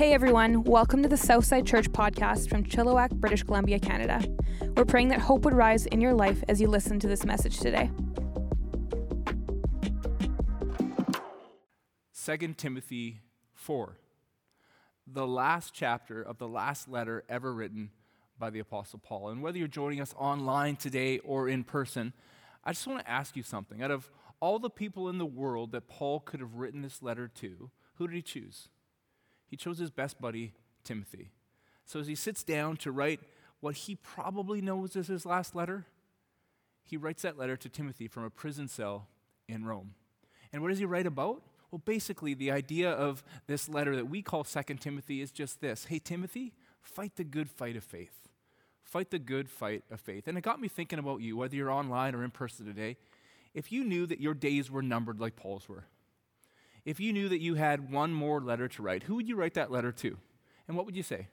Hey everyone, welcome to the Southside Church podcast from Chilliwack, British Columbia, Canada. We're praying that hope would rise in your life as you listen to this message today. 2 Timothy 4, the last chapter of the last letter ever written by the Apostle Paul. And whether you're joining us online today or in person, I just want to ask you something. Out of all the people in the world that Paul could have written this letter to, who did he choose? He chose his best buddy, Timothy. So as he sits down to write what he probably knows is his last letter, he writes that letter to Timothy from a prison cell in Rome. And what does he write about? Well, basically, the idea of this letter that we call Second Timothy is just this Hey, Timothy, fight the good fight of faith. Fight the good fight of faith. And it got me thinking about you, whether you're online or in person today. If you knew that your days were numbered like Paul's were, if you knew that you had one more letter to write, who would you write that letter to? And what would you say?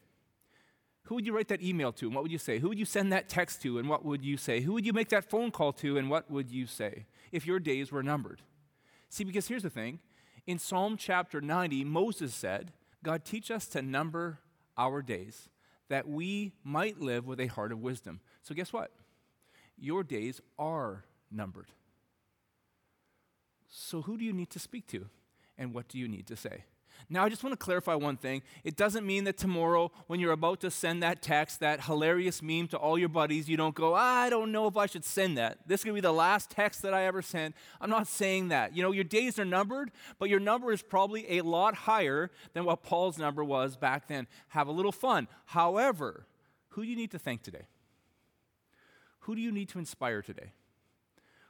Who would you write that email to and what would you say? Who would you send that text to and what would you say? Who would you make that phone call to and what would you say if your days were numbered? See, because here's the thing in Psalm chapter 90, Moses said, God, teach us to number our days that we might live with a heart of wisdom. So, guess what? Your days are numbered. So, who do you need to speak to? And what do you need to say? Now, I just want to clarify one thing. It doesn't mean that tomorrow, when you're about to send that text, that hilarious meme to all your buddies, you don't go, I don't know if I should send that. This to be the last text that I ever send. I'm not saying that. You know, your days are numbered, but your number is probably a lot higher than what Paul's number was back then. Have a little fun. However, who do you need to thank today? Who do you need to inspire today?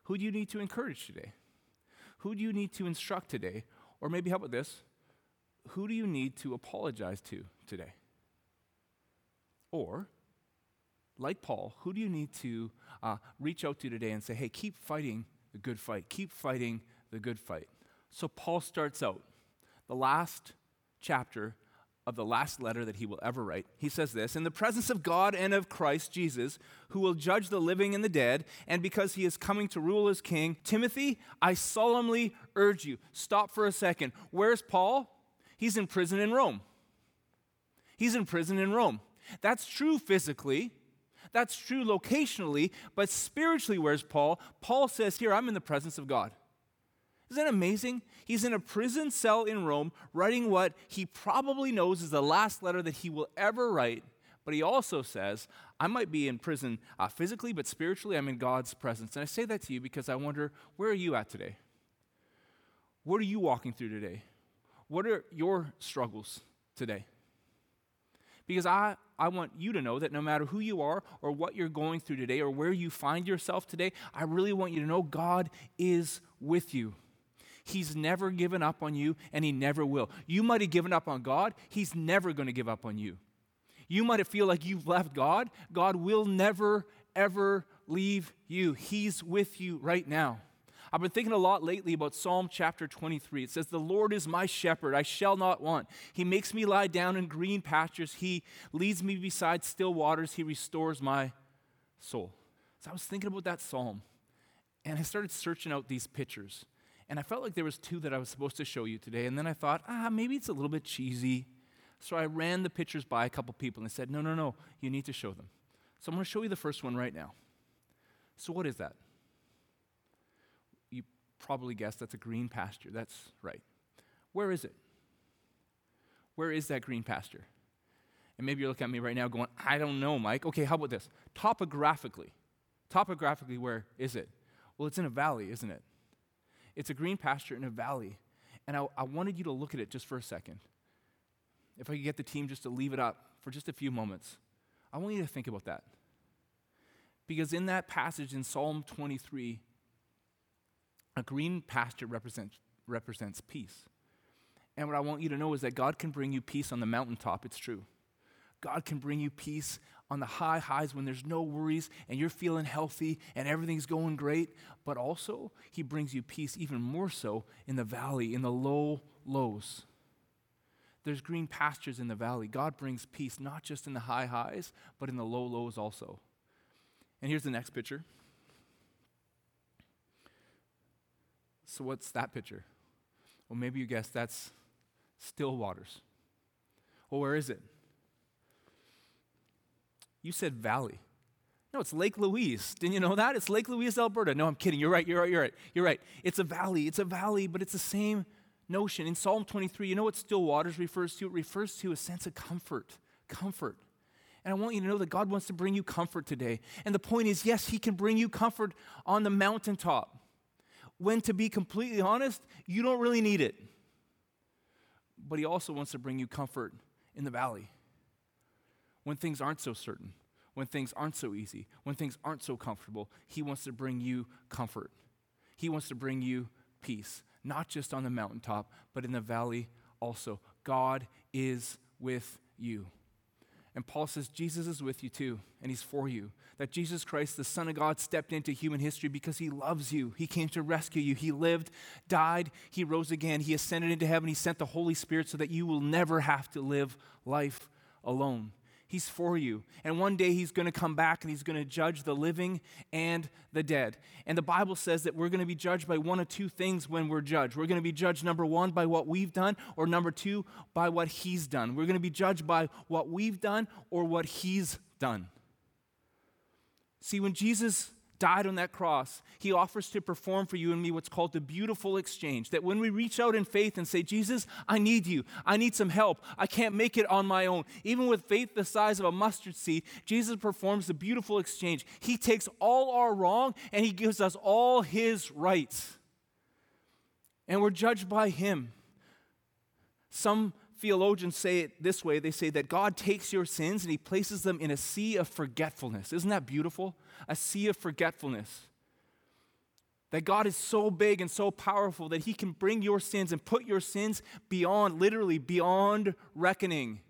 Who do you need to encourage today? Who do you need to instruct today? Or maybe, help with this? Who do you need to apologize to today? Or, like Paul, who do you need to uh, reach out to today and say, hey, keep fighting the good fight, keep fighting the good fight? So, Paul starts out the last chapter of the last letter that he will ever write. He says this In the presence of God and of Christ Jesus, who will judge the living and the dead, and because he is coming to rule as king, Timothy, I solemnly urge you. Stop for a second. Where's Paul? He's in prison in Rome. He's in prison in Rome. That's true physically. That's true locationally, but spiritually, where's Paul? Paul says, Here, I'm in the presence of God. Isn't that amazing? He's in a prison cell in Rome writing what he probably knows is the last letter that he will ever write. But he also says, I might be in prison uh, physically, but spiritually, I'm in God's presence. And I say that to you because I wonder, where are you at today? What are you walking through today? What are your struggles today? Because I, I want you to know that no matter who you are or what you're going through today or where you find yourself today, I really want you to know God is with you. He's never given up on you, and He never will. You might have given up on God, He's never going to give up on you. You might have feel like you've left God. God will never, ever leave you. He's with you right now. I've been thinking a lot lately about Psalm chapter 23. It says, The Lord is my shepherd, I shall not want. He makes me lie down in green pastures. He leads me beside still waters. He restores my soul. So I was thinking about that psalm, and I started searching out these pictures. And I felt like there was two that I was supposed to show you today. And then I thought, ah, maybe it's a little bit cheesy. So I ran the pictures by a couple people and I said, no, no, no, you need to show them. So I'm going to show you the first one right now. So what is that? You probably guessed that's a green pasture. That's right. Where is it? Where is that green pasture? And maybe you're looking at me right now going, I don't know, Mike. Okay, how about this? Topographically, topographically, where is it? Well, it's in a valley, isn't it? It's a green pasture in a valley. And I, I wanted you to look at it just for a second. If I could get the team just to leave it up for just a few moments, I want you to think about that. Because in that passage in Psalm 23, a green pasture represents, represents peace. And what I want you to know is that God can bring you peace on the mountaintop. It's true. God can bring you peace on the high highs when there's no worries and you're feeling healthy and everything's going great. But also, He brings you peace even more so in the valley, in the low lows. There's green pastures in the valley. God brings peace not just in the high highs, but in the low lows also. And here's the next picture. So, what's that picture? Well, maybe you guessed that's still waters. Well, where is it? You said valley. No, it's Lake Louise. Didn't you know that? It's Lake Louise, Alberta. No, I'm kidding. You're right. You're right. You're right. You're right. It's a valley. It's a valley, but it's the same notion. In Psalm 23, you know what still waters refers to? It refers to a sense of comfort. Comfort. And I want you to know that God wants to bring you comfort today. And the point is, yes, He can bring you comfort on the mountaintop. When, to be completely honest, you don't really need it. But He also wants to bring you comfort in the valley when things aren't so certain, when things aren't so easy, when things aren't so comfortable. He wants to bring you comfort. He wants to bring you peace, not just on the mountaintop, but in the valley also. God is with you. And Paul says Jesus is with you too, and he's for you. That Jesus Christ, the Son of God, stepped into human history because he loves you. He came to rescue you. He lived, died, he rose again, he ascended into heaven, he sent the Holy Spirit so that you will never have to live life alone. He's for you. And one day he's going to come back and he's going to judge the living and the dead. And the Bible says that we're going to be judged by one of two things when we're judged. We're going to be judged, number one, by what we've done, or number two, by what he's done. We're going to be judged by what we've done or what he's done. See, when Jesus died on that cross, he offers to perform for you and me what's called the beautiful exchange. That when we reach out in faith and say, Jesus, I need you, I need some help, I can't make it on my own, even with faith the size of a mustard seed, Jesus performs the beautiful exchange. He takes all our wrong and he gives us all his rights. And we're judged by him. Some theologians say it this way they say that God takes your sins and he places them in a sea of forgetfulness. Isn't that beautiful? A sea of forgetfulness. That God is so big and so powerful that he can bring your sins and put your sins beyond, literally beyond reckoning.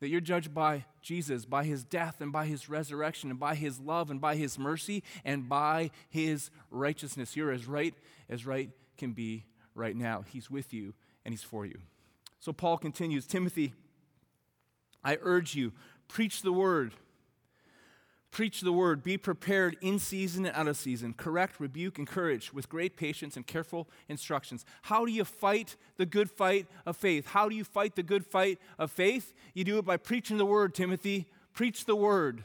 That you're judged by Jesus, by his death and by his resurrection, and by his love and by his mercy and by his righteousness. You're as right as right can be right now. He's with you and he's for you. So Paul continues Timothy, I urge you, preach the word. Preach the word. Be prepared in season and out of season. Correct, rebuke, encourage with great patience and careful instructions. How do you fight the good fight of faith? How do you fight the good fight of faith? You do it by preaching the word, Timothy. Preach the word.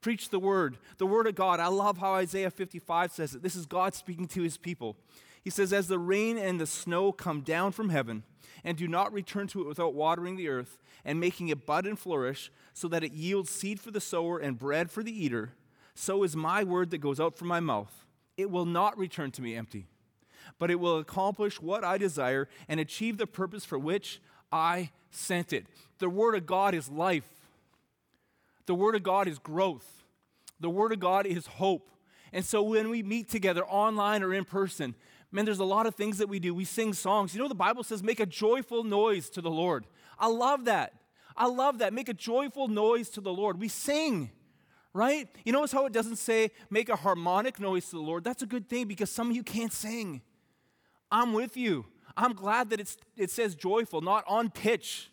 Preach the word. The word of God. I love how Isaiah 55 says it. This is God speaking to his people. He says, As the rain and the snow come down from heaven, and do not return to it without watering the earth and making it bud and flourish, so that it yields seed for the sower and bread for the eater, so is my word that goes out from my mouth. It will not return to me empty, but it will accomplish what I desire and achieve the purpose for which I sent it. The word of God is life, the word of God is growth, the word of God is hope. And so when we meet together online or in person, Man, there's a lot of things that we do. We sing songs. You know, the Bible says, make a joyful noise to the Lord. I love that. I love that. Make a joyful noise to the Lord. We sing, right? You notice how it doesn't say make a harmonic noise to the Lord? That's a good thing because some of you can't sing. I'm with you. I'm glad that it's, it says joyful, not on pitch.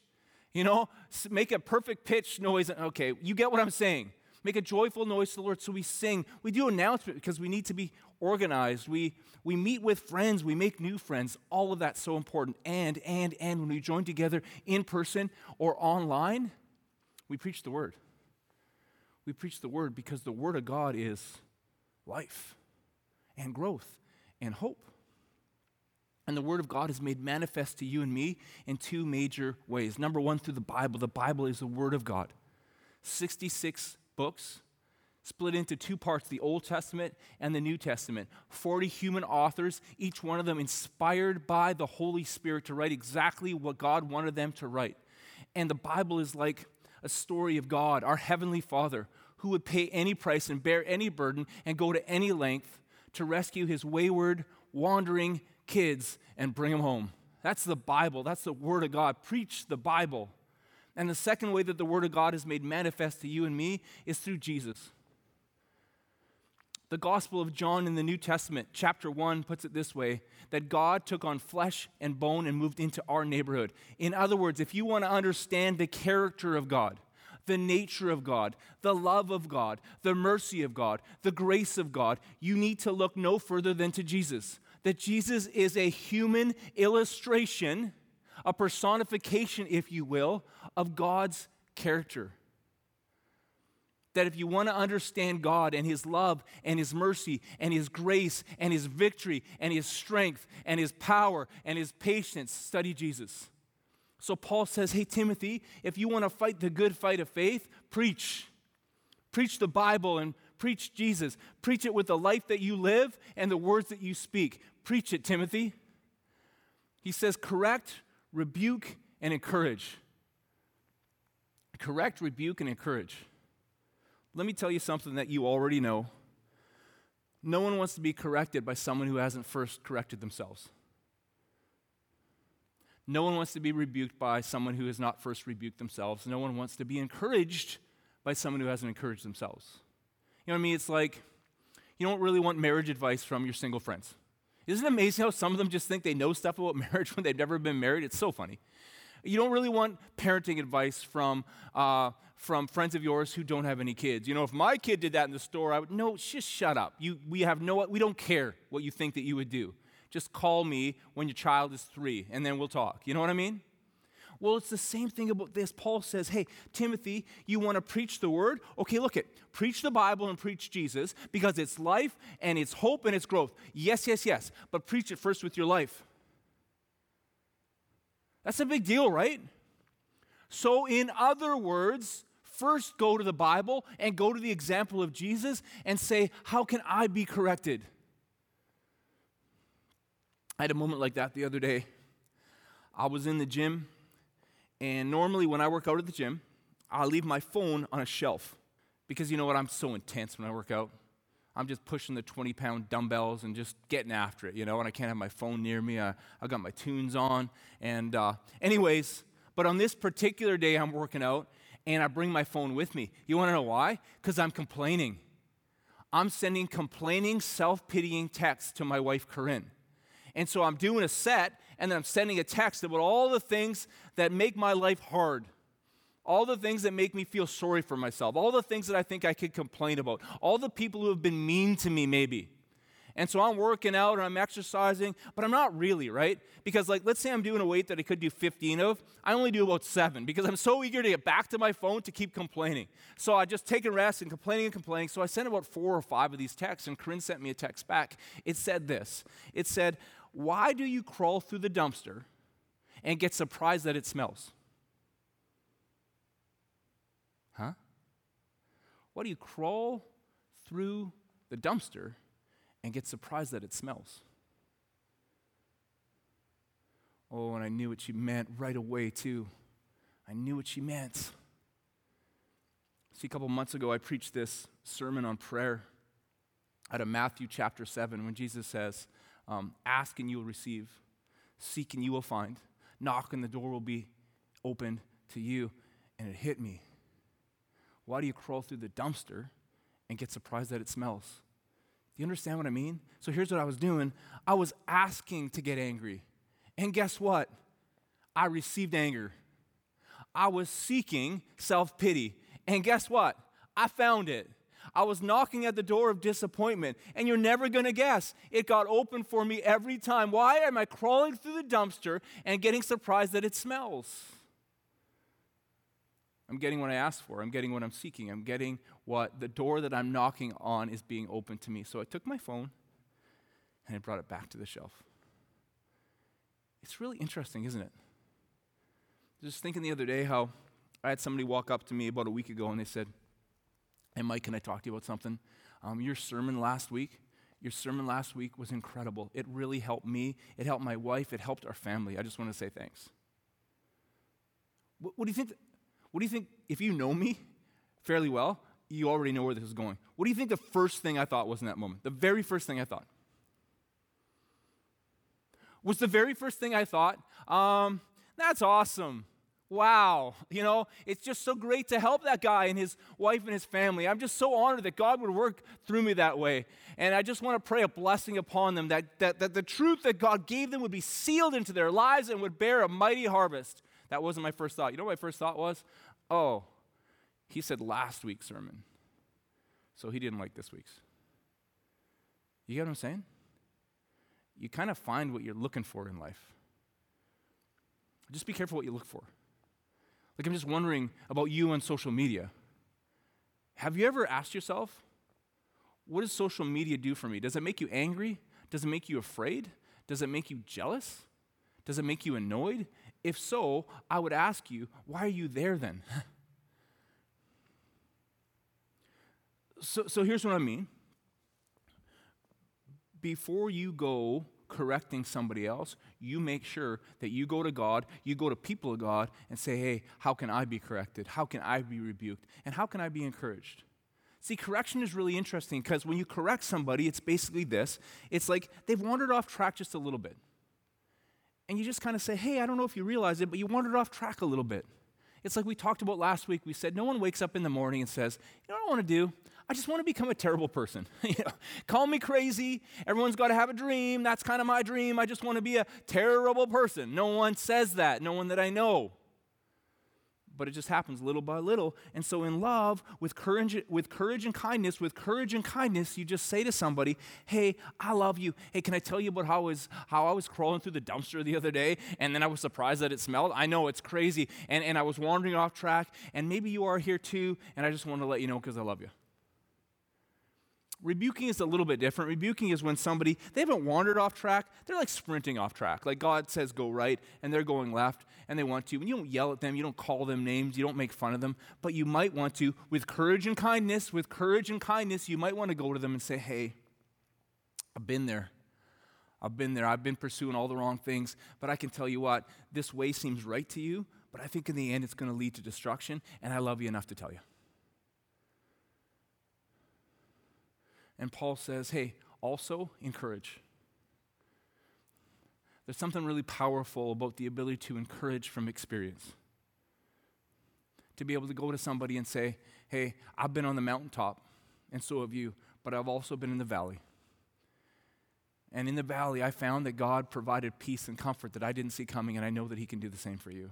You know, make a perfect pitch noise. Okay, you get what I'm saying. Make a joyful noise to the Lord. So we sing. We do announcement because we need to be organized. We, we meet with friends. We make new friends. All of that's so important. And, and, and when we join together in person or online, we preach the word. We preach the word because the word of God is life and growth and hope. And the Word of God is made manifest to you and me in two major ways. Number one, through the Bible. The Bible is the Word of God. 66 books, split into two parts the Old Testament and the New Testament. 40 human authors, each one of them inspired by the Holy Spirit to write exactly what God wanted them to write. And the Bible is like a story of God, our Heavenly Father, who would pay any price and bear any burden and go to any length to rescue his wayward, wandering kids and bring them home. That's the Bible. That's the Word of God. Preach the Bible. And the second way that the Word of God is made manifest to you and me is through Jesus. The Gospel of John in the New Testament, chapter 1, puts it this way that God took on flesh and bone and moved into our neighborhood. In other words, if you want to understand the character of God, the nature of God, the love of God, the mercy of God, the grace of God, you need to look no further than to Jesus. That Jesus is a human illustration a personification, if you will, of God's character. That if you want to understand God and His love and His mercy and His grace and His victory and His strength and His power and His patience, study Jesus. So Paul says, Hey, Timothy, if you want to fight the good fight of faith, preach. Preach the Bible and preach Jesus. Preach it with the life that you live and the words that you speak. Preach it, Timothy. He says, correct, rebuke, and encourage. Correct, rebuke, and encourage. Let me tell you something that you already know. No one wants to be corrected by someone who hasn't first corrected themselves. No one wants to be rebuked by someone who has not first rebuked themselves. No one wants to be encouraged by someone who hasn't encouraged themselves. You know what I mean? It's like you don't really want marriage advice from your single friends. Isn't it amazing how some of them just think they know stuff about marriage when they've never been married? It's so funny. You don't really want parenting advice from, uh, from friends of yours who don't have any kids. You know, if my kid did that in the store, I would, no, just shut up. You, we have no, we don't care what you think that you would do. Just call me when your child is three, and then we'll talk. You know what I mean? Well, it's the same thing about this. Paul says, hey, Timothy, you want to preach the word? Okay, look it. Preach the Bible and preach Jesus because it's life and it's hope and it's growth. Yes, yes, yes. But preach it first with your life. That's a big deal, right? So, in other words, first go to the Bible and go to the example of Jesus and say, How can I be corrected? I had a moment like that the other day. I was in the gym and normally, when I work out at the gym, I leave my phone on a shelf because you know what? I'm so intense when I work out. I'm just pushing the 20 pound dumbbells and just getting after it, you know, and I can't have my phone near me. I, I got my tunes on. And, uh, anyways, but on this particular day, I'm working out and I bring my phone with me. You want to know why? Because I'm complaining. I'm sending complaining, self pitying texts to my wife, Corinne. And so I'm doing a set and then I'm sending a text about all the things that make my life hard. All the things that make me feel sorry for myself, all the things that I think I could complain about, all the people who have been mean to me, maybe. And so I'm working out and I'm exercising, but I'm not really, right? Because, like, let's say I'm doing a weight that I could do 15 of, I only do about seven because I'm so eager to get back to my phone to keep complaining. So I just take a rest and complaining and complaining. So I sent about four or five of these texts, and Corinne sent me a text back. It said this It said, why do you crawl through the dumpster and get surprised that it smells? Huh? Why do you crawl through the dumpster and get surprised that it smells? Oh, and I knew what she meant right away, too. I knew what she meant. See, a couple months ago, I preached this sermon on prayer out of Matthew chapter 7 when Jesus says, um, ask and you will receive, seek and you will find, knock and the door will be opened to you. And it hit me. Why do you crawl through the dumpster and get surprised that it smells? Do you understand what I mean? So here's what I was doing I was asking to get angry. And guess what? I received anger. I was seeking self pity. And guess what? I found it. I was knocking at the door of disappointment, and you're never going to guess. It got open for me every time. Why am I crawling through the dumpster and getting surprised that it smells? I'm getting what I asked for. I'm getting what I'm seeking. I'm getting what the door that I'm knocking on is being opened to me. So I took my phone and I brought it back to the shelf. It's really interesting, isn't it? Just thinking the other day how I had somebody walk up to me about a week ago and they said, and Mike, can I talk to you about something? Um, your sermon last week, your sermon last week was incredible. It really helped me. It helped my wife. It helped our family. I just want to say thanks. What, what do you think? Th- what do you think? If you know me fairly well, you already know where this is going. What do you think the first thing I thought was in that moment? The very first thing I thought was the very first thing I thought. Um, that's awesome wow, you know, it's just so great to help that guy and his wife and his family. I'm just so honored that God would work through me that way. And I just want to pray a blessing upon them that, that, that the truth that God gave them would be sealed into their lives and would bear a mighty harvest. That wasn't my first thought. You know what my first thought was? Oh, he said last week's sermon. So he didn't like this week's. You get what I'm saying? You kind of find what you're looking for in life. just be careful what you look for. Like, I'm just wondering about you on social media. Have you ever asked yourself, what does social media do for me? Does it make you angry? Does it make you afraid? Does it make you jealous? Does it make you annoyed? If so, I would ask you, why are you there then? so, so here's what I mean. Before you go correcting somebody else, you make sure that you go to God, you go to people of God, and say, hey, how can I be corrected? How can I be rebuked? And how can I be encouraged? See, correction is really interesting because when you correct somebody, it's basically this it's like they've wandered off track just a little bit. And you just kind of say, hey, I don't know if you realize it, but you wandered off track a little bit. It's like we talked about last week. We said no one wakes up in the morning and says, you know what I want to do? I just want to become a terrible person. call me crazy. Everyone's got to have a dream. That's kind of my dream. I just want to be a terrible person. No one says that. No one that I know but it just happens little by little. And so, in love, with courage, with courage and kindness, with courage and kindness, you just say to somebody, "Hey, I love you. Hey, can I tell you about how I was how I was crawling through the dumpster the other day, and then I was surprised that it smelled. I know it's crazy, and and I was wandering off track, and maybe you are here too, and I just want to let you know because I love you." Rebuking is a little bit different. Rebuking is when somebody, they haven't wandered off track, they're like sprinting off track. Like God says go right, and they're going left, and they want to. And you don't yell at them, you don't call them names, you don't make fun of them, but you might want to, with courage and kindness, with courage and kindness, you might want to go to them and say, hey, I've been there. I've been there. I've been pursuing all the wrong things, but I can tell you what, this way seems right to you, but I think in the end it's going to lead to destruction, and I love you enough to tell you. And Paul says, hey, also encourage. There's something really powerful about the ability to encourage from experience. To be able to go to somebody and say, hey, I've been on the mountaintop, and so have you, but I've also been in the valley. And in the valley, I found that God provided peace and comfort that I didn't see coming, and I know that He can do the same for you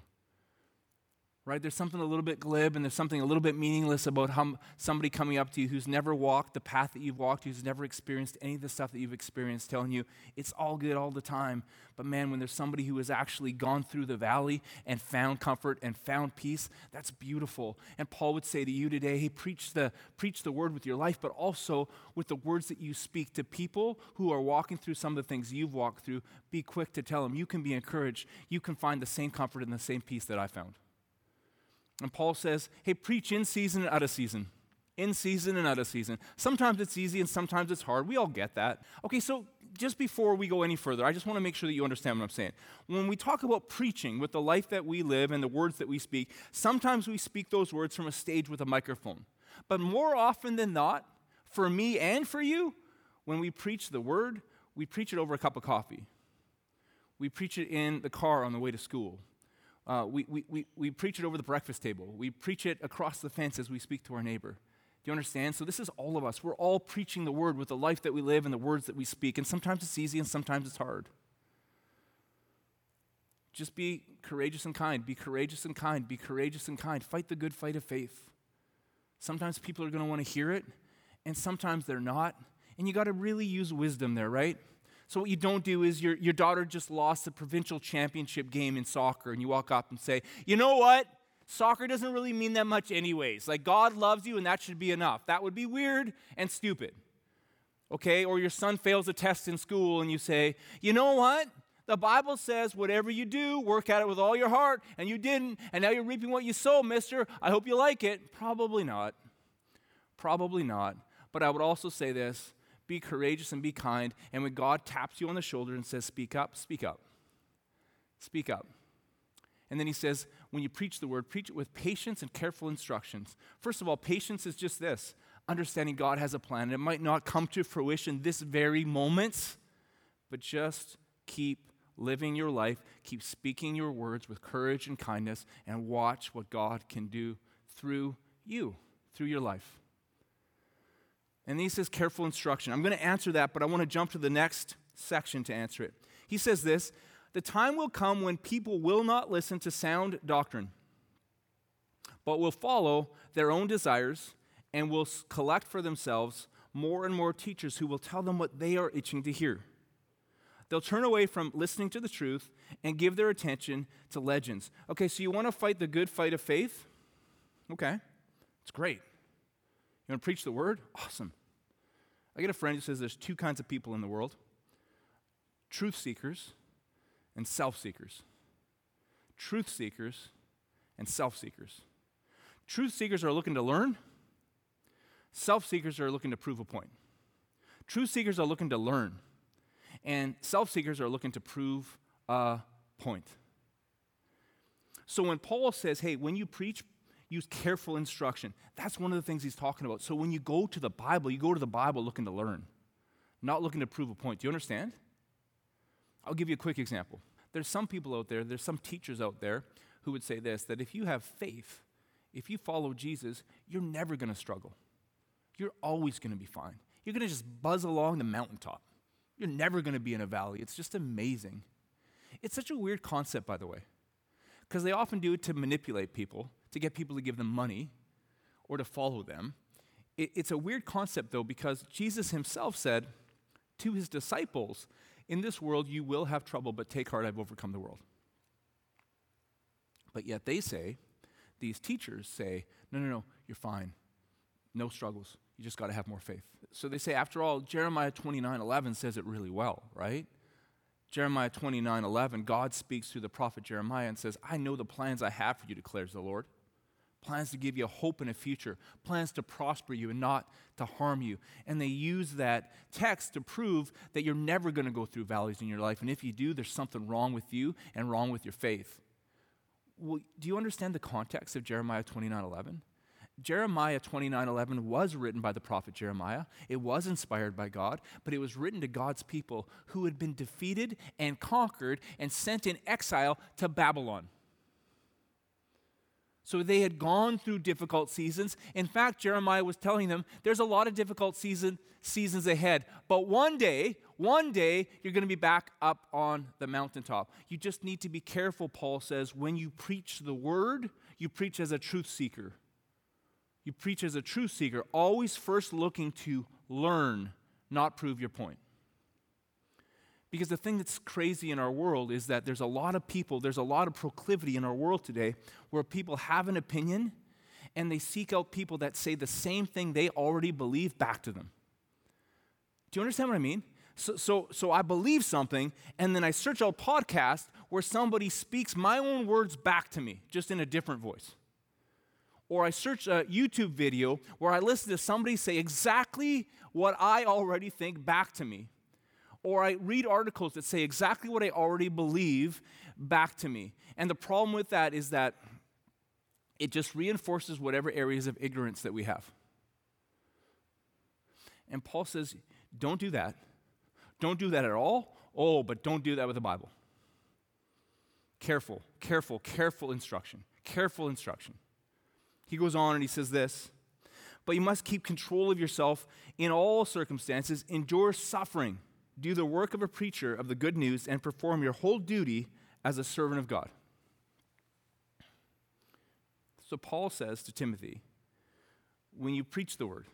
right? There's something a little bit glib and there's something a little bit meaningless about how somebody coming up to you who's never walked the path that you've walked, who's never experienced any of the stuff that you've experienced, telling you it's all good all the time. But man, when there's somebody who has actually gone through the valley and found comfort and found peace, that's beautiful. And Paul would say to you today, hey, preach the, preach the word with your life, but also with the words that you speak to people who are walking through some of the things you've walked through. Be quick to tell them you can be encouraged. You can find the same comfort and the same peace that I found. And Paul says, hey, preach in season and out of season. In season and out of season. Sometimes it's easy and sometimes it's hard. We all get that. Okay, so just before we go any further, I just want to make sure that you understand what I'm saying. When we talk about preaching with the life that we live and the words that we speak, sometimes we speak those words from a stage with a microphone. But more often than not, for me and for you, when we preach the word, we preach it over a cup of coffee. We preach it in the car on the way to school. Uh, we, we, we, we preach it over the breakfast table. We preach it across the fence as we speak to our neighbor. Do you understand? So, this is all of us. We're all preaching the word with the life that we live and the words that we speak. And sometimes it's easy and sometimes it's hard. Just be courageous and kind. Be courageous and kind. Be courageous and kind. Fight the good fight of faith. Sometimes people are going to want to hear it, and sometimes they're not. And you got to really use wisdom there, right? So, what you don't do is your, your daughter just lost the provincial championship game in soccer, and you walk up and say, You know what? Soccer doesn't really mean that much, anyways. Like, God loves you, and that should be enough. That would be weird and stupid. Okay? Or your son fails a test in school, and you say, You know what? The Bible says, whatever you do, work at it with all your heart, and you didn't, and now you're reaping what you sow, mister. I hope you like it. Probably not. Probably not. But I would also say this be courageous and be kind. And when God taps you on the shoulder and says, Speak up, speak up. Speak up. And then he says, when you preach the word, preach it with patience and careful instructions. First of all, patience is just this understanding God has a plan. And it might not come to fruition this very moment, but just keep living your life, keep speaking your words with courage and kindness, and watch what God can do through you, through your life. And he says careful instruction. I'm going to answer that, but I want to jump to the next section to answer it. He says this The time will come when people will not listen to sound doctrine, but will follow their own desires and will collect for themselves more and more teachers who will tell them what they are itching to hear. They'll turn away from listening to the truth and give their attention to legends. Okay, so you want to fight the good fight of faith? Okay, it's great. You want to preach the word? Awesome. I get a friend who says there's two kinds of people in the world truth seekers and self seekers. Truth seekers and self seekers. Truth seekers are looking to learn, self seekers are looking to prove a point. Truth seekers are looking to learn, and self seekers are looking to prove a point. So when Paul says, hey, when you preach, use careful instruction, that's one of the things he's talking about. So when you go to the Bible, you go to the Bible looking to learn, not looking to prove a point. Do you understand? I'll give you a quick example. There's some people out there, there's some teachers out there who would say this that if you have faith, if you follow Jesus, you're never going to struggle. You're always going to be fine. You're going to just buzz along the mountaintop. You're never going to be in a valley. It's just amazing. It's such a weird concept, by the way, because they often do it to manipulate people, to get people to give them money or to follow them. It, it's a weird concept, though, because Jesus himself said to his disciples, In this world you will have trouble, but take heart, I've overcome the world. But yet they say, these teachers say, No, no, no, you're fine. No struggles. You just got to have more faith. So they say, after all, Jeremiah 29 11 says it really well, right? Jeremiah 29 11, God speaks through the prophet Jeremiah and says, I know the plans I have for you, declares the Lord. Plans to give you hope and a future, plans to prosper you and not to harm you. And they use that text to prove that you're never going to go through valleys in your life. And if you do, there's something wrong with you and wrong with your faith. Well, do you understand the context of Jeremiah 29 11? Jeremiah 29:11 was written by the prophet Jeremiah. It was inspired by God, but it was written to God's people who had been defeated and conquered and sent in exile to Babylon. So they had gone through difficult seasons. In fact, Jeremiah was telling them there's a lot of difficult season, seasons ahead. But one day, one day, you're going to be back up on the mountaintop. You just need to be careful, Paul says, when you preach the word, you preach as a truth seeker. You preach as a truth seeker, always first looking to learn, not prove your point. Because the thing that's crazy in our world is that there's a lot of people, there's a lot of proclivity in our world today where people have an opinion and they seek out people that say the same thing they already believe back to them. Do you understand what I mean? So, so, so I believe something, and then I search out podcasts where somebody speaks my own words back to me, just in a different voice. Or I search a YouTube video where I listen to somebody say exactly what I already think back to me or I read articles that say exactly what I already believe back to me. And the problem with that is that it just reinforces whatever areas of ignorance that we have. And Paul says, don't do that. Don't do that at all. Oh, but don't do that with the Bible. Careful, careful, careful instruction. Careful instruction. He goes on and he says this But you must keep control of yourself in all circumstances, endure suffering do the work of a preacher of the good news and perform your whole duty as a servant of God. So Paul says to Timothy, when you preach the word,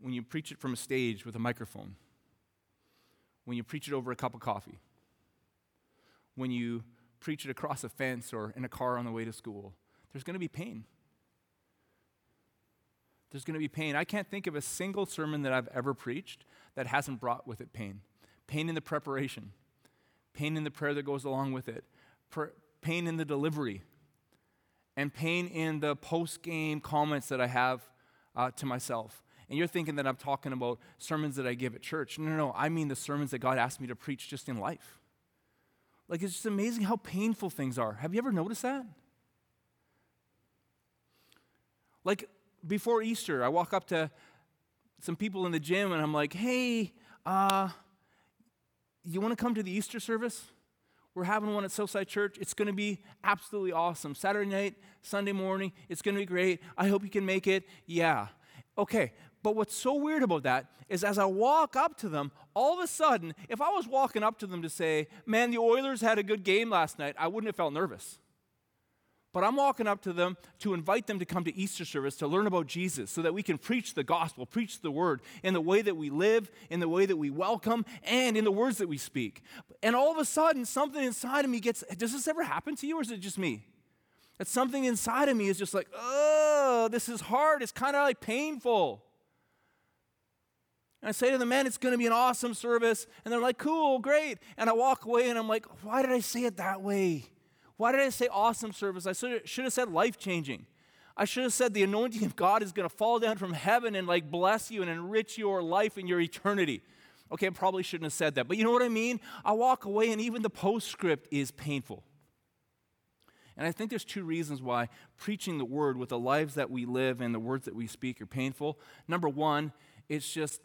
when you preach it from a stage with a microphone, when you preach it over a cup of coffee, when you preach it across a fence or in a car on the way to school, there's going to be pain there's going to be pain. I can't think of a single sermon that I've ever preached that hasn't brought with it pain. Pain in the preparation, pain in the prayer that goes along with it, pain in the delivery, and pain in the post game comments that I have uh, to myself. And you're thinking that I'm talking about sermons that I give at church. No, no, no. I mean the sermons that God asked me to preach just in life. Like, it's just amazing how painful things are. Have you ever noticed that? Like, before Easter, I walk up to some people in the gym and I'm like, hey, uh, you want to come to the Easter service? We're having one at Southside Church. It's going to be absolutely awesome. Saturday night, Sunday morning, it's going to be great. I hope you can make it. Yeah. Okay. But what's so weird about that is as I walk up to them, all of a sudden, if I was walking up to them to say, man, the Oilers had a good game last night, I wouldn't have felt nervous. But I'm walking up to them to invite them to come to Easter service to learn about Jesus so that we can preach the gospel, preach the word in the way that we live, in the way that we welcome, and in the words that we speak. And all of a sudden, something inside of me gets does this ever happen to you, or is it just me? That something inside of me is just like, oh, this is hard. It's kind of like painful. And I say to the men, it's going to be an awesome service. And they're like, cool, great. And I walk away and I'm like, why did I say it that way? Why did I say awesome service? I should have said life changing. I should have said the anointing of God is going to fall down from heaven and like bless you and enrich your life and your eternity. Okay, I probably shouldn't have said that, but you know what I mean? I walk away and even the postscript is painful. And I think there's two reasons why preaching the word with the lives that we live and the words that we speak are painful. Number one, it's just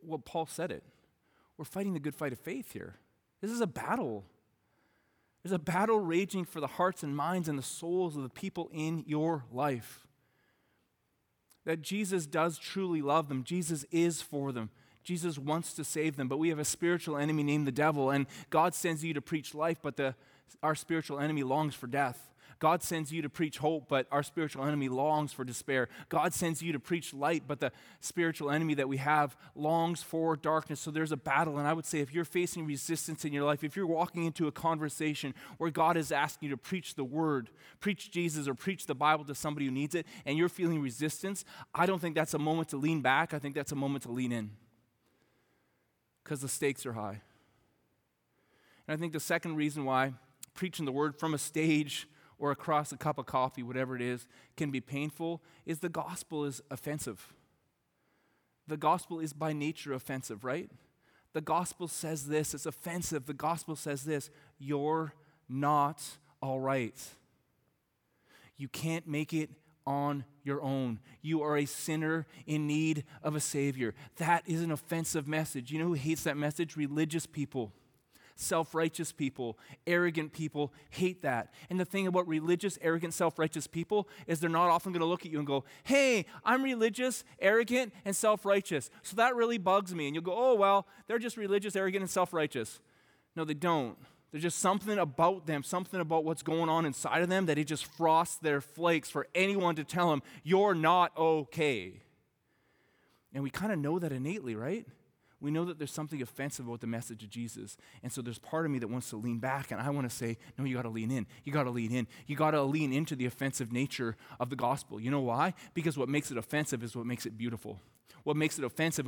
well, Paul said it. We're fighting the good fight of faith here. This is a battle. There's a battle raging for the hearts and minds and the souls of the people in your life. That Jesus does truly love them, Jesus is for them. Jesus wants to save them, but we have a spiritual enemy named the devil, and God sends you to preach life, but the, our spiritual enemy longs for death. God sends you to preach hope, but our spiritual enemy longs for despair. God sends you to preach light, but the spiritual enemy that we have longs for darkness. So there's a battle. And I would say if you're facing resistance in your life, if you're walking into a conversation where God is asking you to preach the word, preach Jesus, or preach the Bible to somebody who needs it, and you're feeling resistance, I don't think that's a moment to lean back. I think that's a moment to lean in because the stakes are high. And I think the second reason why preaching the word from a stage or across a cup of coffee, whatever it is, can be painful, is the gospel is offensive. The gospel is by nature offensive, right? The gospel says this, it's offensive. The gospel says this you're not all right. You can't make it on your own. You are a sinner in need of a Savior. That is an offensive message. You know who hates that message? Religious people self righteous people, arrogant people hate that. And the thing about religious, arrogant, self righteous people is they're not often going to look at you and go, hey, I'm religious, arrogant, and self righteous. So that really bugs me. And you'll go, oh, well, they're just religious, arrogant, and self righteous. No, they don't. There's just something about them, something about what's going on inside of them that it just frosts their flakes for anyone to tell them, you're not okay. And we kind of know that innately, right? We know that there's something offensive about the message of Jesus. And so there's part of me that wants to lean back and I want to say, no, you got to lean in. You got to lean in. You got to lean into the offensive nature of the gospel. You know why? Because what makes it offensive is what makes it beautiful. What makes it offensive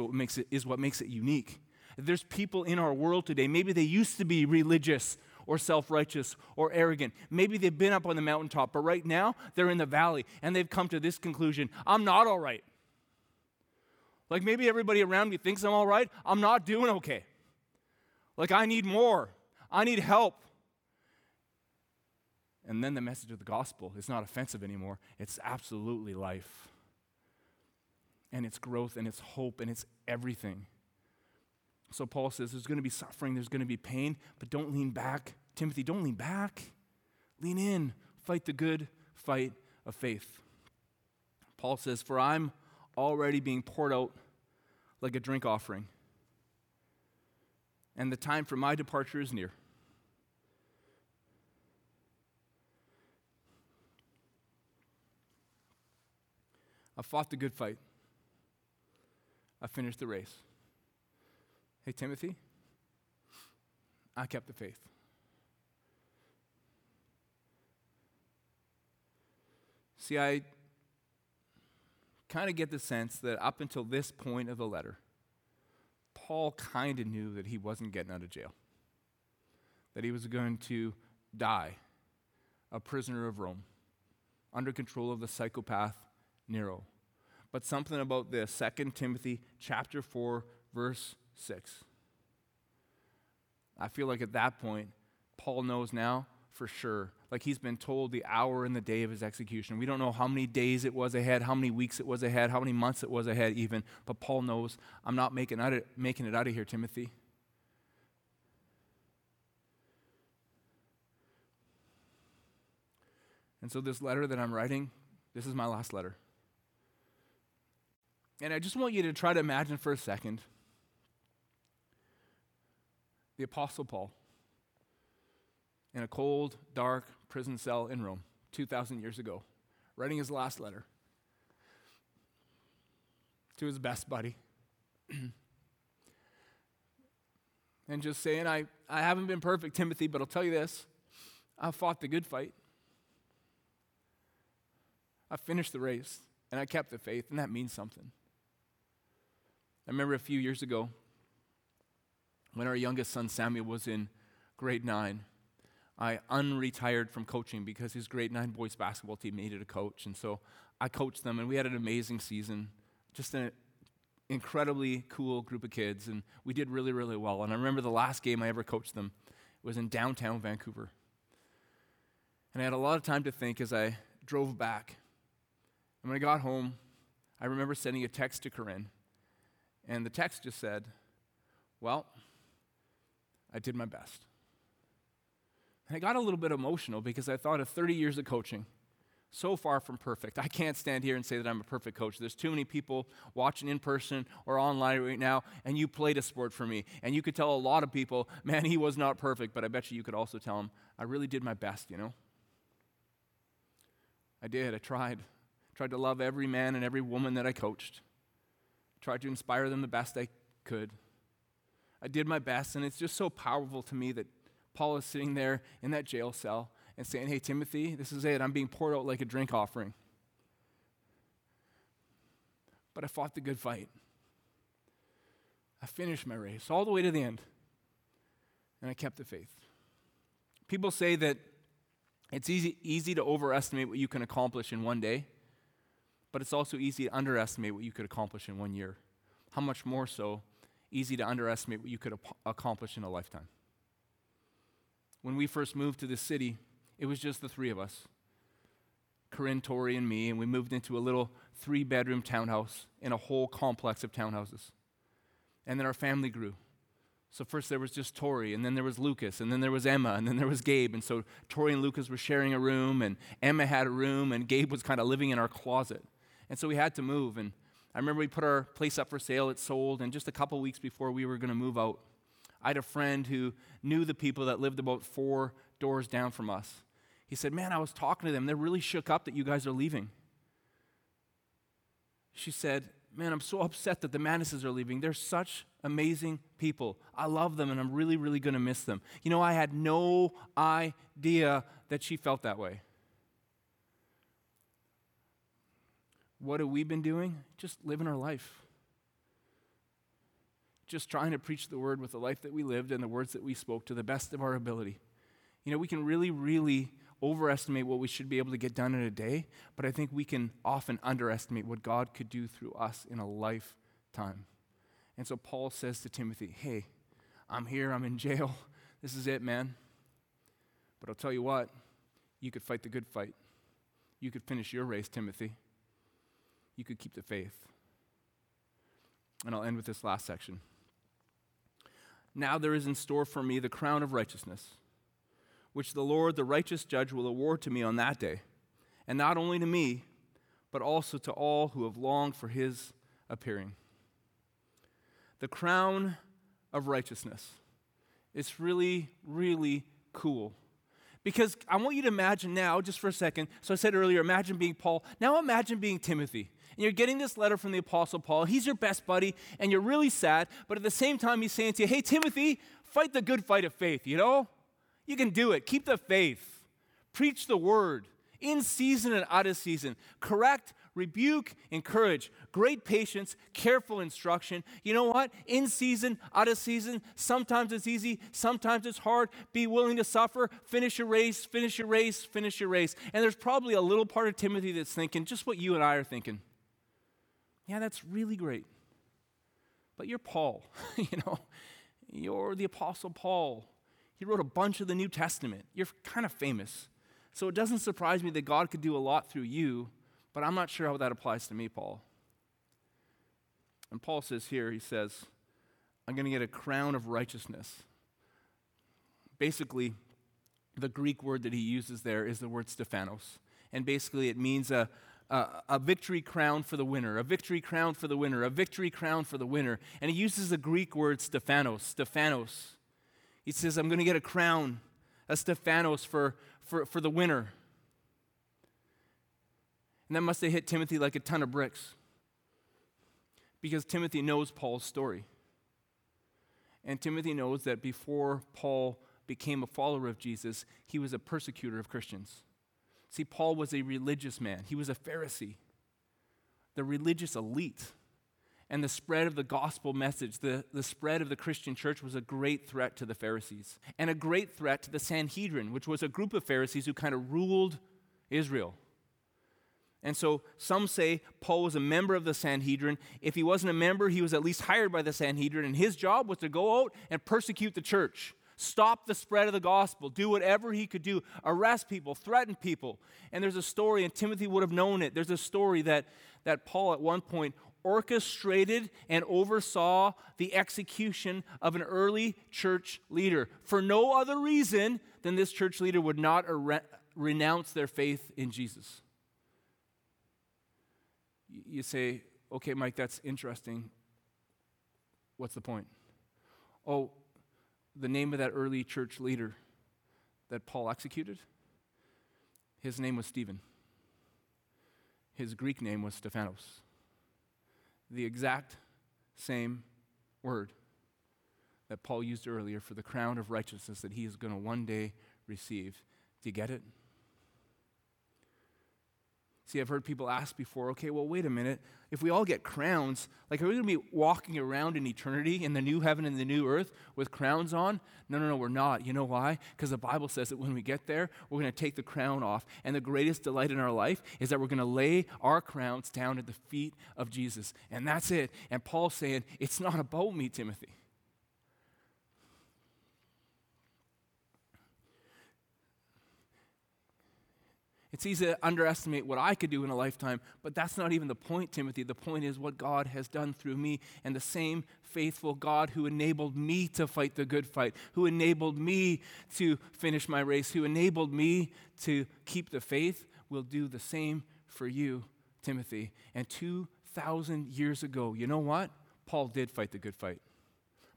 is what makes it unique. There's people in our world today, maybe they used to be religious or self righteous or arrogant. Maybe they've been up on the mountaintop, but right now they're in the valley and they've come to this conclusion I'm not all right. Like maybe everybody around me thinks I'm all right. I'm not doing okay. Like I need more. I need help. And then the message of the gospel is not offensive anymore. It's absolutely life. And it's growth and it's hope and it's everything. So Paul says there's going to be suffering, there's going to be pain, but don't lean back. Timothy, don't lean back. Lean in. Fight the good fight of faith. Paul says, For I'm already being poured out like a drink offering. And the time for my departure is near. I fought the good fight. I finished the race. Hey, Timothy, I kept the faith. See, I kind of get the sense that up until this point of the letter, Paul kind of knew that he wasn't getting out of jail, that he was going to die a prisoner of Rome under control of the psychopath Nero. But something about this, 2 Timothy chapter 4 verse 6. I feel like at that point Paul knows now for sure. Like he's been told the hour and the day of his execution. We don't know how many days it was ahead, how many weeks it was ahead, how many months it was ahead, even. But Paul knows, I'm not making, out of, making it out of here, Timothy. And so, this letter that I'm writing, this is my last letter. And I just want you to try to imagine for a second the Apostle Paul in a cold, dark prison cell in Rome, 2,000 years ago, writing his last letter to his best buddy. and just saying, I, I haven't been perfect, Timothy, but I'll tell you this I fought the good fight. I finished the race and I kept the faith, and that means something. I remember a few years ago when our youngest son Samuel was in grade nine. I unretired from coaching because his grade nine boys basketball team needed a coach. And so I coached them, and we had an amazing season. Just an incredibly cool group of kids, and we did really, really well. And I remember the last game I ever coached them was in downtown Vancouver. And I had a lot of time to think as I drove back. And when I got home, I remember sending a text to Corinne. And the text just said, Well, I did my best. And I got a little bit emotional because I thought of 30 years of coaching, so far from perfect. I can't stand here and say that I'm a perfect coach. There's too many people watching in person or online right now, and you played a sport for me. And you could tell a lot of people, man, he was not perfect, but I bet you you could also tell him, I really did my best, you know? I did. I tried. Tried to love every man and every woman that I coached. Tried to inspire them the best I could. I did my best, and it's just so powerful to me that Paul is sitting there in that jail cell and saying, Hey, Timothy, this is it. I'm being poured out like a drink offering. But I fought the good fight. I finished my race all the way to the end, and I kept the faith. People say that it's easy, easy to overestimate what you can accomplish in one day, but it's also easy to underestimate what you could accomplish in one year. How much more so easy to underestimate what you could ap- accomplish in a lifetime. When we first moved to this city, it was just the three of us Corinne, Tori, and me, and we moved into a little three bedroom townhouse in a whole complex of townhouses. And then our family grew. So first there was just Tori, and then there was Lucas, and then there was Emma, and then there was Gabe. And so Tori and Lucas were sharing a room, and Emma had a room, and Gabe was kind of living in our closet. And so we had to move. And I remember we put our place up for sale, it sold, and just a couple weeks before we were going to move out, I had a friend who knew the people that lived about four doors down from us. He said, Man, I was talking to them. They're really shook up that you guys are leaving. She said, Man, I'm so upset that the Manises are leaving. They're such amazing people. I love them and I'm really, really going to miss them. You know, I had no idea that she felt that way. What have we been doing? Just living our life. Just trying to preach the word with the life that we lived and the words that we spoke to the best of our ability. You know, we can really, really overestimate what we should be able to get done in a day, but I think we can often underestimate what God could do through us in a lifetime. And so Paul says to Timothy, Hey, I'm here, I'm in jail. This is it, man. But I'll tell you what, you could fight the good fight. You could finish your race, Timothy you could keep the faith. And I'll end with this last section. Now there is in store for me the crown of righteousness, which the Lord, the righteous judge, will award to me on that day. And not only to me, but also to all who have longed for his appearing. The crown of righteousness. It's really, really cool. Because I want you to imagine now, just for a second. So I said earlier, imagine being Paul. Now imagine being Timothy and you're getting this letter from the Apostle Paul. He's your best buddy, and you're really sad, but at the same time, he's saying to you, Hey, Timothy, fight the good fight of faith, you know? You can do it. Keep the faith. Preach the word in season and out of season. Correct, rebuke, encourage. Great patience, careful instruction. You know what? In season, out of season, sometimes it's easy, sometimes it's hard. Be willing to suffer. Finish your race, finish your race, finish your race. And there's probably a little part of Timothy that's thinking just what you and I are thinking. Yeah, that's really great. But you're Paul, you know, you're the Apostle Paul. He wrote a bunch of the New Testament. You're kind of famous. So it doesn't surprise me that God could do a lot through you, but I'm not sure how that applies to me, Paul. And Paul says here, he says, I'm going to get a crown of righteousness. Basically, the Greek word that he uses there is the word Stephanos. And basically, it means a, uh, a victory crown for the winner, a victory crown for the winner, a victory crown for the winner. And he uses the Greek word Stephanos, Stephanos. He says, I'm going to get a crown, a Stephanos for, for, for the winner. And that must have hit Timothy like a ton of bricks because Timothy knows Paul's story. And Timothy knows that before Paul became a follower of Jesus, he was a persecutor of Christians. See, Paul was a religious man, he was a Pharisee, the religious elite. And the spread of the gospel message, the, the spread of the Christian church was a great threat to the Pharisees and a great threat to the Sanhedrin, which was a group of Pharisees who kind of ruled Israel. And so some say Paul was a member of the Sanhedrin. If he wasn't a member, he was at least hired by the Sanhedrin, and his job was to go out and persecute the church, stop the spread of the gospel, do whatever he could do, arrest people, threaten people. And there's a story, and Timothy would have known it. There's a story that, that Paul at one point orchestrated and oversaw the execution of an early church leader for no other reason than this church leader would not re- renounce their faith in Jesus you say, okay, Mike, that's interesting. What's the point? Oh, the name of that early church leader that Paul executed, his name was Stephen. His Greek name was Stephanos. The exact same word that Paul used earlier for the crown of righteousness that he is going to one day receive. Do you get it? See, I've heard people ask before, okay, well, wait a minute. If we all get crowns, like, are we going to be walking around in eternity in the new heaven and the new earth with crowns on? No, no, no, we're not. You know why? Because the Bible says that when we get there, we're going to take the crown off. And the greatest delight in our life is that we're going to lay our crowns down at the feet of Jesus. And that's it. And Paul's saying, it's not about me, Timothy. It's easy to underestimate what I could do in a lifetime, but that's not even the point, Timothy. The point is what God has done through me, and the same faithful God who enabled me to fight the good fight, who enabled me to finish my race, who enabled me to keep the faith, will do the same for you, Timothy. And 2,000 years ago, you know what? Paul did fight the good fight.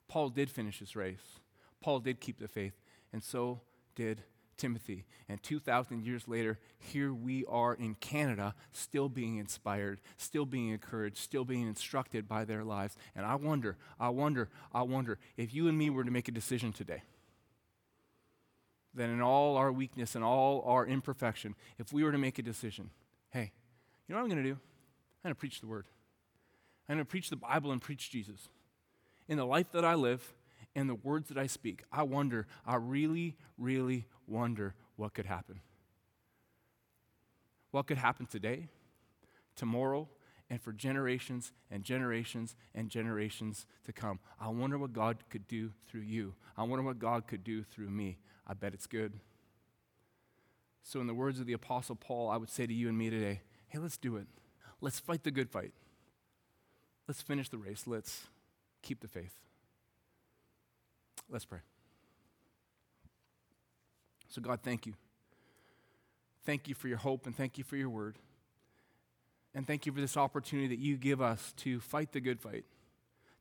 Paul did finish his race. Paul did keep the faith, and so did Timothy. And 2,000 years later, here we are in Canada, still being inspired, still being encouraged, still being instructed by their lives. And I wonder, I wonder, I wonder if you and me were to make a decision today, then in all our weakness and all our imperfection, if we were to make a decision, hey, you know what I'm going to do? I'm going to preach the word. I'm going to preach the Bible and preach Jesus. In the life that I live, and the words that I speak, I wonder, I really, really wonder what could happen. What could happen today, tomorrow, and for generations and generations and generations to come. I wonder what God could do through you. I wonder what God could do through me. I bet it's good. So, in the words of the Apostle Paul, I would say to you and me today hey, let's do it. Let's fight the good fight. Let's finish the race. Let's keep the faith. Let's pray. So, God, thank you. Thank you for your hope and thank you for your word. And thank you for this opportunity that you give us to fight the good fight,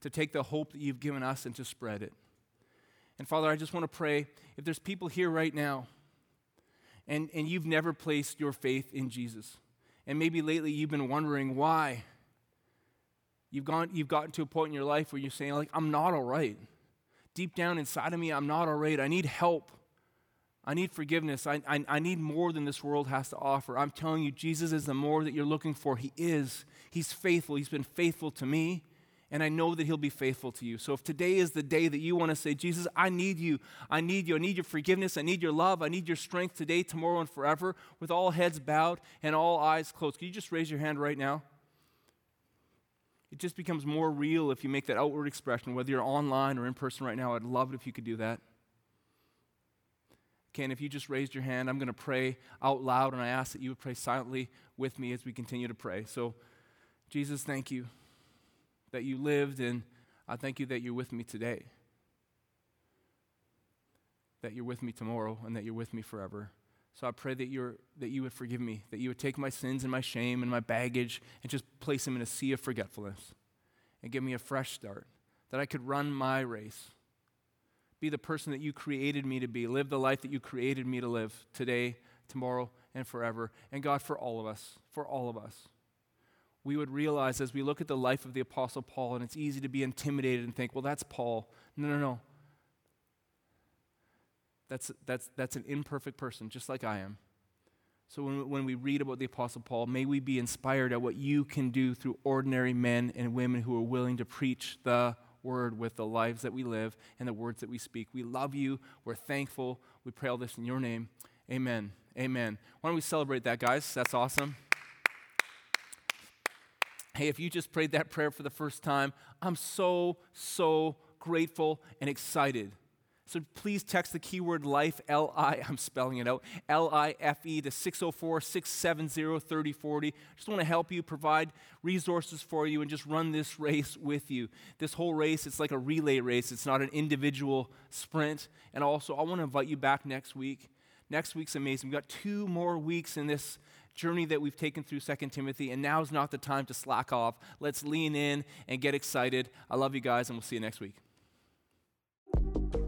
to take the hope that you've given us and to spread it. And Father, I just want to pray if there's people here right now and, and you've never placed your faith in Jesus, and maybe lately you've been wondering why. You've, gone, you've gotten to a point in your life where you're saying, like, I'm not all right deep down inside of me, I'm not all right. I need help. I need forgiveness. I, I, I, need more than this world has to offer. I'm telling you, Jesus is the more that you're looking for. He is. He's faithful. He's been faithful to me, and I know that He'll be faithful to you. So if today is the day that you want to say, Jesus, I need you. I need you. I need your forgiveness. I need your love. I need your strength today, tomorrow, and forever, with all heads bowed and all eyes closed. Can you just raise your hand right now? it just becomes more real if you make that outward expression, whether you're online or in person right now. I'd love it if you could do that. Ken, if you just raised your hand, I'm going to pray out loud, and I ask that you would pray silently with me as we continue to pray. So, Jesus, thank you that you lived, and I thank you that you're with me today, that you're with me tomorrow, and that you're with me forever. So I pray that, you're, that you would forgive me, that you would take my sins and my shame and my baggage and just place them in a sea of forgetfulness and give me a fresh start, that I could run my race, be the person that you created me to be, live the life that you created me to live today, tomorrow, and forever. And God, for all of us, for all of us, we would realize as we look at the life of the Apostle Paul, and it's easy to be intimidated and think, well, that's Paul. No, no, no. That's, that's, that's an imperfect person, just like I am. So when, when we read about the Apostle Paul, may we be inspired at what you can do through ordinary men and women who are willing to preach the word with the lives that we live and the words that we speak. We love you. We're thankful. We pray all this in your name. Amen. Amen. Why don't we celebrate that, guys? That's awesome. Hey, if you just prayed that prayer for the first time, I'm so, so grateful and excited. So please text the keyword life, L I, I'm spelling it out, L I F E to 604 670 3040. Just want to help you, provide resources for you, and just run this race with you. This whole race, it's like a relay race, it's not an individual sprint. And also, I want to invite you back next week. Next week's amazing. We've got two more weeks in this journey that we've taken through 2 Timothy, and now is not the time to slack off. Let's lean in and get excited. I love you guys, and we'll see you next week.